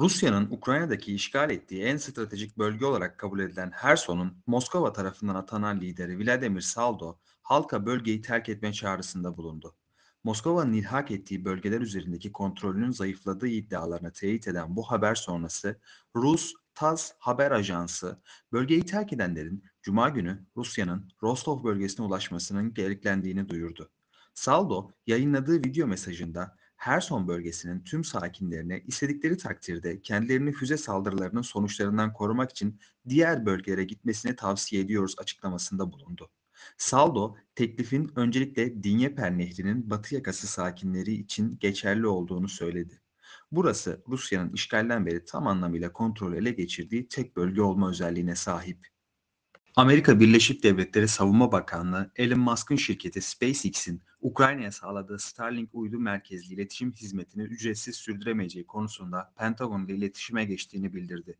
Rusya'nın Ukrayna'daki işgal ettiği en stratejik bölge olarak kabul edilen Herson'un Moskova tarafından atanan lideri Vladimir Saldo, halka bölgeyi terk etme çağrısında bulundu. Moskova'nın ilhak ettiği bölgeler üzerindeki kontrolünün zayıfladığı iddialarını teyit eden bu haber sonrası Rus TASS haber ajansı bölgeyi terk edenlerin Cuma günü Rusya'nın Rostov bölgesine ulaşmasının gereklendiğini duyurdu. Saldo yayınladığı video mesajında Herson bölgesinin tüm sakinlerine istedikleri takdirde kendilerini füze saldırılarının sonuçlarından korumak için diğer bölgelere gitmesini tavsiye ediyoruz açıklamasında bulundu. Saldo, teklifin öncelikle Dinyeper Nehri'nin batı yakası sakinleri için geçerli olduğunu söyledi. Burası Rusya'nın işgalden beri tam anlamıyla kontrol ele geçirdiği tek bölge olma özelliğine sahip. Amerika Birleşik Devletleri Savunma Bakanlığı Elon Musk'ın şirketi SpaceX'in Ukrayna'ya sağladığı Starlink uydu merkezli iletişim hizmetini ücretsiz sürdüremeyeceği konusunda Pentagon ile iletişime geçtiğini bildirdi.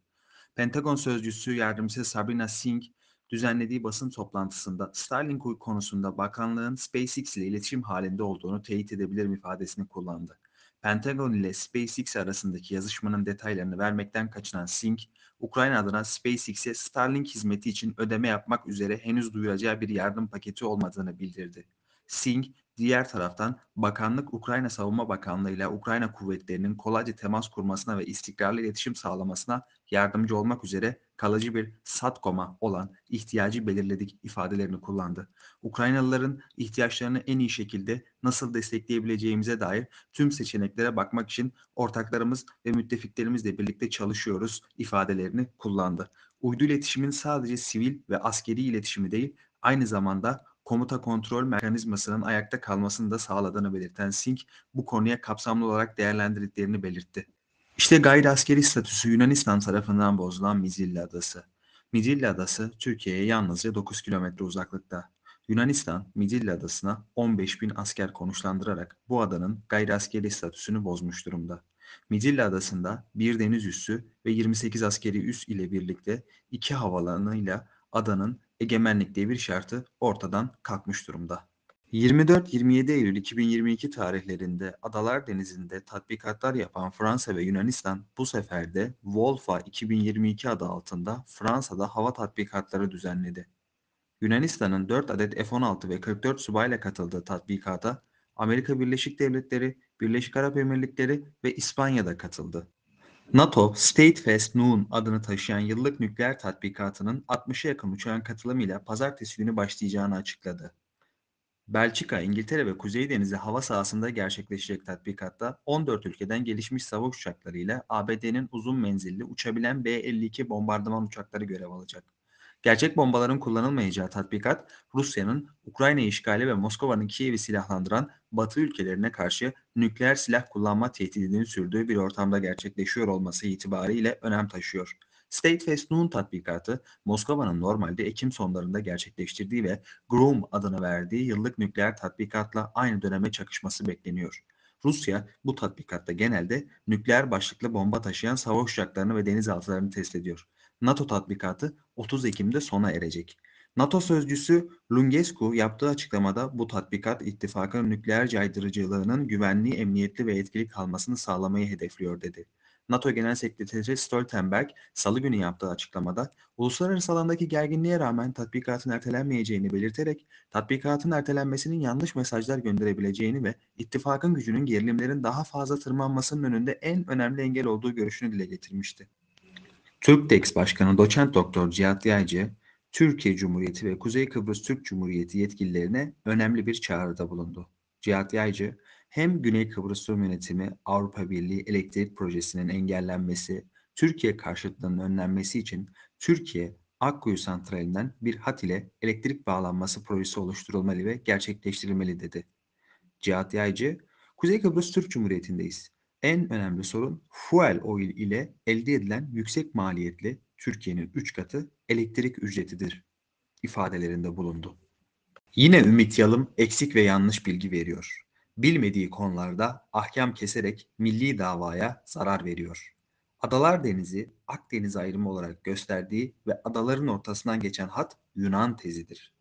Pentagon sözcüsü yardımcısı Sabrina Singh düzenlediği basın toplantısında Starlink konusunda bakanlığın SpaceX ile iletişim halinde olduğunu teyit edebilirim ifadesini kullandı. Pentagon ile SpaceX arasındaki yazışmanın detaylarını vermekten kaçınan Singh, Ukrayna adına SpaceX'e Starlink hizmeti için ödeme yapmak üzere henüz duyuracağı bir yardım paketi olmadığını bildirdi. Singh, diğer taraftan bakanlık Ukrayna Savunma Bakanlığı ile Ukrayna kuvvetlerinin kolayca temas kurmasına ve istikrarlı iletişim sağlamasına yardımcı olmak üzere kalıcı bir SATCOM'a olan ihtiyacı belirledik ifadelerini kullandı. Ukraynalıların ihtiyaçlarını en iyi şekilde nasıl destekleyebileceğimize dair tüm seçeneklere bakmak için ortaklarımız ve müttefiklerimizle birlikte çalışıyoruz ifadelerini kullandı. Uydu iletişimin sadece sivil ve askeri iletişimi değil, aynı zamanda komuta kontrol mekanizmasının ayakta kalmasını da sağladığını belirten Singh bu konuya kapsamlı olarak değerlendirdiklerini belirtti. İşte gayri askeri statüsü Yunanistan tarafından bozulan Midilli Adası. Midilli Adası Türkiye'ye yalnızca 9 kilometre uzaklıkta. Yunanistan Midilli Adası'na 15 bin asker konuşlandırarak bu adanın gayri askeri statüsünü bozmuş durumda. Midilli Adası'nda bir deniz üssü ve 28 askeri üs ile birlikte iki havalanıyla adanın egemenlik devir şartı ortadan kalkmış durumda. 24-27 Eylül 2022 tarihlerinde Adalar Denizi'nde tatbikatlar yapan Fransa ve Yunanistan bu sefer de Volfa 2022 adı altında Fransa'da hava tatbikatları düzenledi. Yunanistan'ın 4 adet F-16 ve 44 subayla katıldığı tatbikata Amerika Birleşik Devletleri, Birleşik Arap Emirlikleri ve İspanya'da katıldı. NATO, Statefest Noon adını taşıyan yıllık nükleer tatbikatının 60'a yakın uçağın katılımıyla pazartesi günü başlayacağını açıkladı. Belçika, İngiltere ve Kuzey Denizi hava sahasında gerçekleşecek tatbikatta 14 ülkeden gelişmiş savaş uçaklarıyla ABD'nin uzun menzilli uçabilen B-52 bombardıman uçakları görev alacak. Gerçek bombaların kullanılmayacağı tatbikat, Rusya'nın Ukrayna işgali ve Moskova'nın Kiev'i silahlandıran Batı ülkelerine karşı nükleer silah kullanma tehdidinin sürdüğü bir ortamda gerçekleşiyor olması itibariyle önem taşıyor. State Fest Noon tatbikatı Moskova'nın normalde Ekim sonlarında gerçekleştirdiği ve Groom adını verdiği yıllık nükleer tatbikatla aynı döneme çakışması bekleniyor. Rusya bu tatbikatta genelde nükleer başlıklı bomba taşıyan savaş uçaklarını ve denizaltılarını test ediyor. NATO tatbikatı 30 Ekim'de sona erecek. NATO sözcüsü Lungescu yaptığı açıklamada bu tatbikat ittifakın nükleer caydırıcılığının güvenli, emniyetli ve etkili kalmasını sağlamayı hedefliyor dedi. NATO Genel Sekreteri Stoltenberg salı günü yaptığı açıklamada uluslararası alandaki gerginliğe rağmen tatbikatın ertelenmeyeceğini belirterek tatbikatın ertelenmesinin yanlış mesajlar gönderebileceğini ve ittifakın gücünün gerilimlerin daha fazla tırmanmasının önünde en önemli engel olduğu görüşünü dile getirmişti. Türktex Başkanı Doçent Doktor Cihat Yaycı, Türkiye Cumhuriyeti ve Kuzey Kıbrıs Türk Cumhuriyeti yetkililerine önemli bir çağrıda bulundu. Cihat Yaycı, hem Güney Kıbrıs Rum Yönetimi Avrupa Birliği elektrik projesinin engellenmesi, Türkiye karşıtlığının önlenmesi için Türkiye Akkuyu Santrali'nden bir hat ile elektrik bağlanması projesi oluşturulmalı ve gerçekleştirilmeli dedi. Cihat Yaycı, Kuzey Kıbrıs Türk Cumhuriyeti'ndeyiz. En önemli sorun fuel oil ile elde edilen yüksek maliyetli Türkiye'nin 3 katı elektrik ücretidir ifadelerinde bulundu. Yine Ümit Yalım eksik ve yanlış bilgi veriyor. Bilmediği konularda ahkam keserek milli davaya zarar veriyor. Adalar Denizi Akdeniz ayrımı olarak gösterdiği ve adaların ortasından geçen hat Yunan tezidir.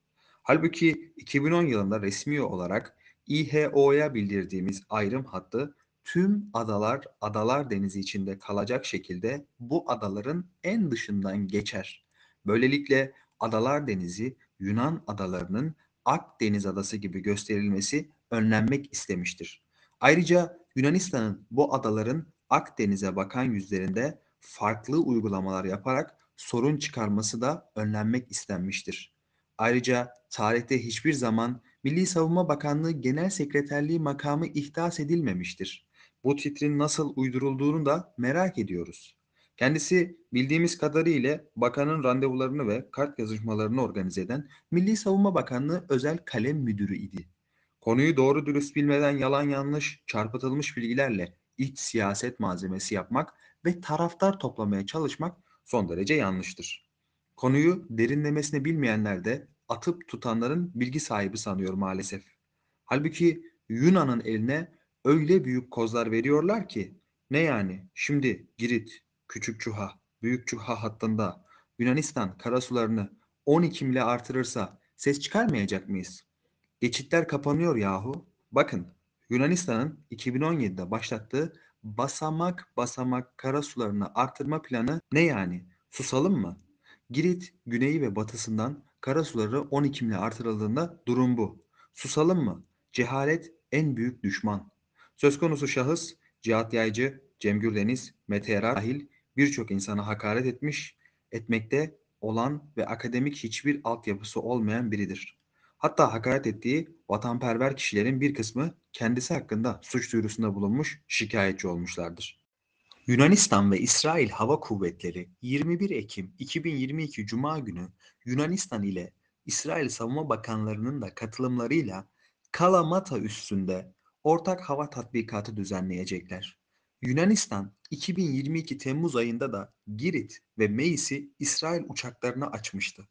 Halbuki 2010 yılında resmi olarak İHO'ya bildirdiğimiz ayrım hattı tüm adalar Adalar Denizi içinde kalacak şekilde bu adaların en dışından geçer. Böylelikle Adalar Denizi Yunan adalarının Akdeniz adası gibi gösterilmesi önlenmek istemiştir. Ayrıca Yunanistan'ın bu adaların Akdeniz'e bakan yüzlerinde farklı uygulamalar yaparak sorun çıkarması da önlenmek istenmiştir. Ayrıca tarihte hiçbir zaman Milli Savunma Bakanlığı Genel Sekreterliği makamı ihdas edilmemiştir. Bu titrin nasıl uydurulduğunu da merak ediyoruz. Kendisi bildiğimiz kadarıyla bakanın randevularını ve kart yazışmalarını organize eden Milli Savunma Bakanlığı özel kalem müdürü idi. Konuyu doğru dürüst bilmeden yalan yanlış, çarpıtılmış bilgilerle iç siyaset malzemesi yapmak ve taraftar toplamaya çalışmak son derece yanlıştır. Konuyu derinlemesine bilmeyenler de atıp tutanların bilgi sahibi sanıyor maalesef. Halbuki Yunan'ın eline öyle büyük kozlar veriyorlar ki ne yani şimdi Girit, Küçük Çuha, Büyük Çuha hattında Yunanistan karasularını 12 mile artırırsa ses çıkarmayacak mıyız? Geçitler kapanıyor yahu. Bakın Yunanistan'ın 2017'de başlattığı basamak basamak karasularını artırma planı ne yani? Susalım mı? Girit güneyi ve batısından karasuları 12 mile artırıldığında durum bu. Susalım mı? Cehalet en büyük düşman. Söz konusu şahıs Cihat Yaycı, Cem Gürdeniz, Mete Yarar dahil birçok insana hakaret etmiş, etmekte olan ve akademik hiçbir altyapısı olmayan biridir. Hatta hakaret ettiği vatanperver kişilerin bir kısmı kendisi hakkında suç duyurusunda bulunmuş, şikayetçi olmuşlardır. Yunanistan ve İsrail Hava Kuvvetleri 21 Ekim 2022 Cuma günü Yunanistan ile İsrail Savunma Bakanlarının da katılımlarıyla Kalamata üstünde ortak hava tatbikatı düzenleyecekler. Yunanistan 2022 Temmuz ayında da Girit ve Meis'i İsrail uçaklarına açmıştı.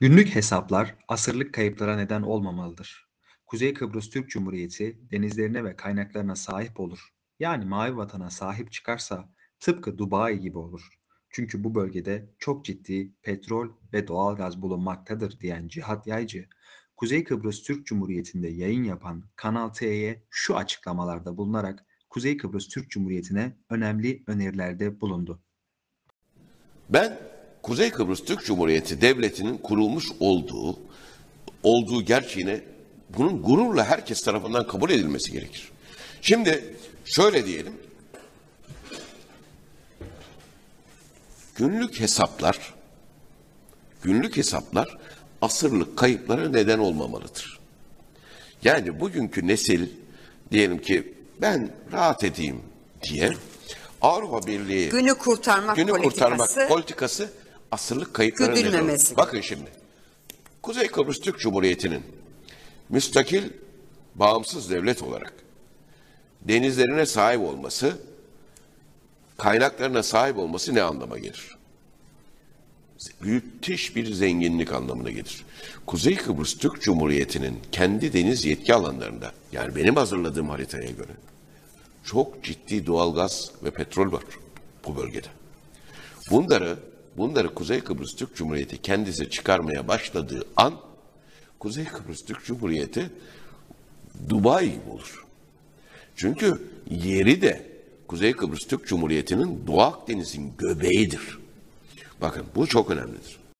Günlük hesaplar asırlık kayıplara neden olmamalıdır. Kuzey Kıbrıs Türk Cumhuriyeti denizlerine ve kaynaklarına sahip olur. Yani mavi vatana sahip çıkarsa tıpkı Dubai gibi olur. Çünkü bu bölgede çok ciddi petrol ve doğalgaz bulunmaktadır diyen Cihat Yaycı, Kuzey Kıbrıs Türk Cumhuriyeti'nde yayın yapan Kanal T'ye şu açıklamalarda bulunarak Kuzey Kıbrıs Türk Cumhuriyeti'ne önemli önerilerde bulundu. Ben Kuzey Kıbrıs Türk Cumhuriyeti Devleti'nin kurulmuş olduğu olduğu gerçeğine bunun gururla herkes tarafından kabul edilmesi gerekir. Şimdi şöyle diyelim. Günlük hesaplar günlük hesaplar asırlık kayıplara neden olmamalıdır. Yani bugünkü nesil diyelim ki ben rahat edeyim diye Avrupa Birliği Günü kurtarmak günü politikası. kurtarmak politikası asırlık kayıplara neden olur. Bakın şimdi. Kuzey Kıbrıs Türk Cumhuriyeti'nin müstakil, bağımsız devlet olarak denizlerine sahip olması, kaynaklarına sahip olması ne anlama gelir? Müthiş bir zenginlik anlamına gelir. Kuzey Kıbrıs Türk Cumhuriyeti'nin kendi deniz yetki alanlarında, yani benim hazırladığım haritaya göre, çok ciddi doğalgaz ve petrol var bu bölgede. Bunları bunları Kuzey Kıbrıs Türk Cumhuriyeti kendisi çıkarmaya başladığı an Kuzey Kıbrıs Türk Cumhuriyeti Dubai gibi olur. Çünkü yeri de Kuzey Kıbrıs Türk Cumhuriyeti'nin Doğu Akdeniz'in göbeğidir. Bakın bu çok önemlidir.